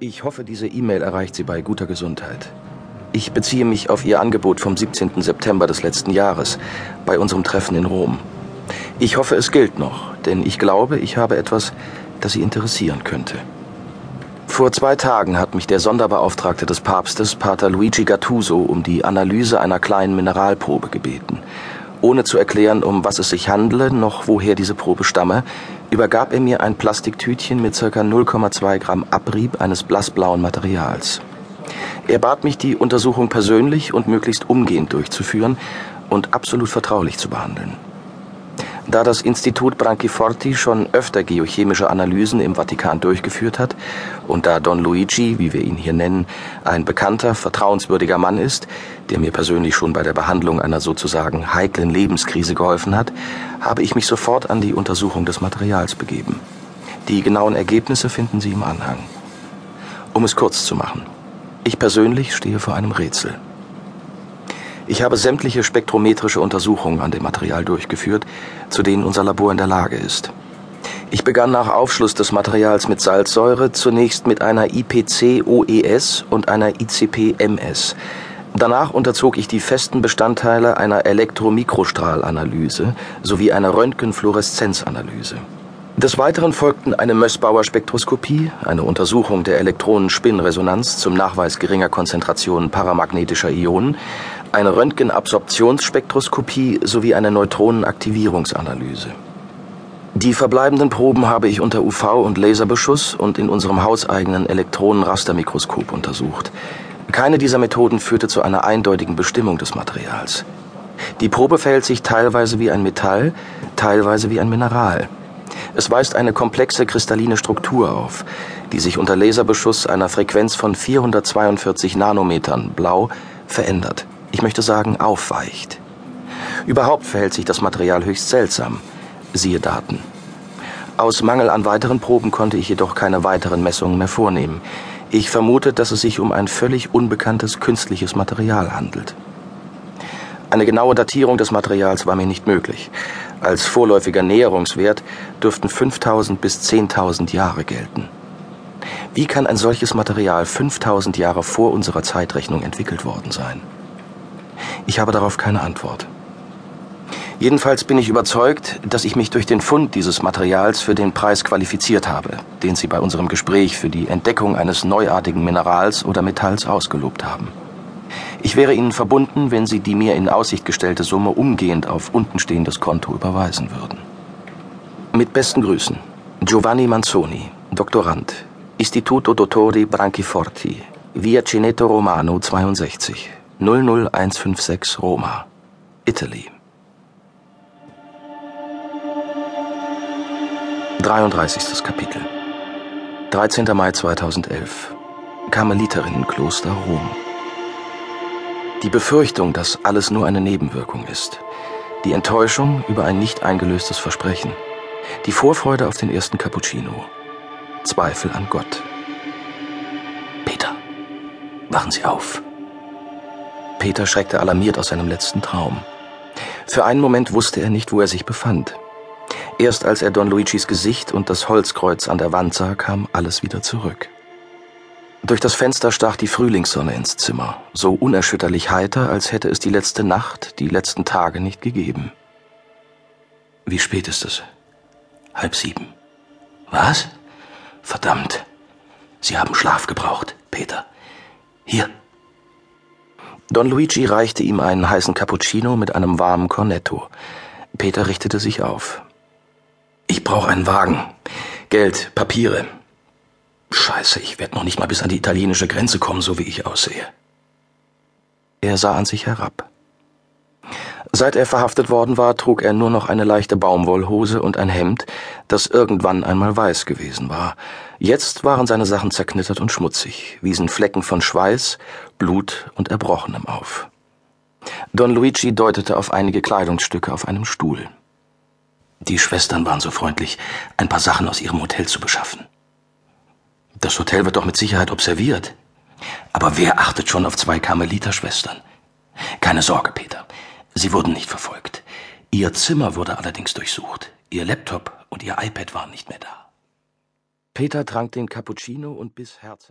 Ich hoffe, diese E-Mail erreicht Sie bei guter Gesundheit. Ich beziehe mich auf Ihr Angebot vom 17. September des letzten Jahres bei unserem Treffen in Rom. Ich hoffe, es gilt noch, denn ich glaube, ich habe etwas, das Sie interessieren könnte. Vor zwei Tagen hat mich der Sonderbeauftragte des Papstes, Pater Luigi Gattuso, um die Analyse einer kleinen Mineralprobe gebeten. Ohne zu erklären, um was es sich handle, noch woher diese Probe stamme, übergab er mir ein Plastiktütchen mit ca. 0,2 Gramm Abrieb eines blassblauen Materials. Er bat mich, die Untersuchung persönlich und möglichst umgehend durchzuführen und absolut vertraulich zu behandeln. Da das Institut Branchiforti schon öfter geochemische Analysen im Vatikan durchgeführt hat und da Don Luigi, wie wir ihn hier nennen, ein bekannter, vertrauenswürdiger Mann ist, der mir persönlich schon bei der Behandlung einer sozusagen heiklen Lebenskrise geholfen hat, habe ich mich sofort an die Untersuchung des Materials begeben. Die genauen Ergebnisse finden Sie im Anhang. Um es kurz zu machen. Ich persönlich stehe vor einem Rätsel. Ich habe sämtliche spektrometrische Untersuchungen an dem Material durchgeführt, zu denen unser Labor in der Lage ist. Ich begann nach Aufschluss des Materials mit Salzsäure zunächst mit einer IPC-OES und einer ICP-MS. Danach unterzog ich die festen Bestandteile einer Elektromikrostrahlanalyse sowie einer Röntgenfluoreszenzanalyse. Des Weiteren folgten eine Mössbauer Spektroskopie, eine Untersuchung der Elektronenspinnresonanz zum Nachweis geringer Konzentrationen paramagnetischer Ionen, eine Röntgenabsorptionsspektroskopie sowie eine Neutronenaktivierungsanalyse. Die verbleibenden Proben habe ich unter UV- und Laserbeschuss und in unserem hauseigenen Elektronenrastermikroskop untersucht. Keine dieser Methoden führte zu einer eindeutigen Bestimmung des Materials. Die Probe verhält sich teilweise wie ein Metall, teilweise wie ein Mineral. Es weist eine komplexe kristalline Struktur auf, die sich unter Laserbeschuss einer Frequenz von 442 Nanometern blau verändert ich möchte sagen aufweicht. Überhaupt verhält sich das Material höchst seltsam. Siehe Daten. Aus Mangel an weiteren Proben konnte ich jedoch keine weiteren Messungen mehr vornehmen. Ich vermute, dass es sich um ein völlig unbekanntes künstliches Material handelt. Eine genaue Datierung des Materials war mir nicht möglich. Als vorläufiger Näherungswert dürften 5000 bis 10.000 Jahre gelten. Wie kann ein solches Material 5000 Jahre vor unserer Zeitrechnung entwickelt worden sein? Ich habe darauf keine Antwort. Jedenfalls bin ich überzeugt, dass ich mich durch den Fund dieses Materials für den Preis qualifiziert habe, den Sie bei unserem Gespräch für die Entdeckung eines neuartigen Minerals oder Metalls ausgelobt haben. Ich wäre Ihnen verbunden, wenn Sie die mir in Aussicht gestellte Summe umgehend auf untenstehendes Konto überweisen würden. Mit besten Grüßen. Giovanni Manzoni, Doktorand, Istituto Dottori Branchiforti, Via Cineto Romano 62. 00156 Roma, Italy. 33. Kapitel 13. Mai 2011 Karmeliterinnenkloster Rom Die Befürchtung, dass alles nur eine Nebenwirkung ist. Die Enttäuschung über ein nicht eingelöstes Versprechen. Die Vorfreude auf den ersten Cappuccino. Zweifel an Gott. Peter, wachen Sie auf. Peter schreckte alarmiert aus seinem letzten Traum. Für einen Moment wusste er nicht, wo er sich befand. Erst als er Don Luigis Gesicht und das Holzkreuz an der Wand sah, kam alles wieder zurück. Durch das Fenster stach die Frühlingssonne ins Zimmer, so unerschütterlich heiter, als hätte es die letzte Nacht, die letzten Tage nicht gegeben. Wie spät ist es? Halb sieben. Was? Verdammt. Sie haben Schlaf gebraucht, Peter. Hier, Don Luigi reichte ihm einen heißen Cappuccino mit einem warmen Cornetto. Peter richtete sich auf. Ich brauche einen Wagen. Geld, Papiere. Scheiße, ich werde noch nicht mal bis an die italienische Grenze kommen, so wie ich aussehe. Er sah an sich herab. Seit er verhaftet worden war, trug er nur noch eine leichte Baumwollhose und ein Hemd, das irgendwann einmal weiß gewesen war. Jetzt waren seine Sachen zerknittert und schmutzig, wiesen Flecken von Schweiß, Blut und Erbrochenem auf. Don Luigi deutete auf einige Kleidungsstücke auf einem Stuhl. Die Schwestern waren so freundlich, ein paar Sachen aus ihrem Hotel zu beschaffen. Das Hotel wird doch mit Sicherheit observiert. Aber wer achtet schon auf zwei Karmeliterschwestern? Keine Sorge, Peter. Sie wurden nicht verfolgt. Ihr Zimmer wurde allerdings durchsucht. Ihr Laptop und ihr iPad waren nicht mehr da. Peter trank den Cappuccino und biss Herz.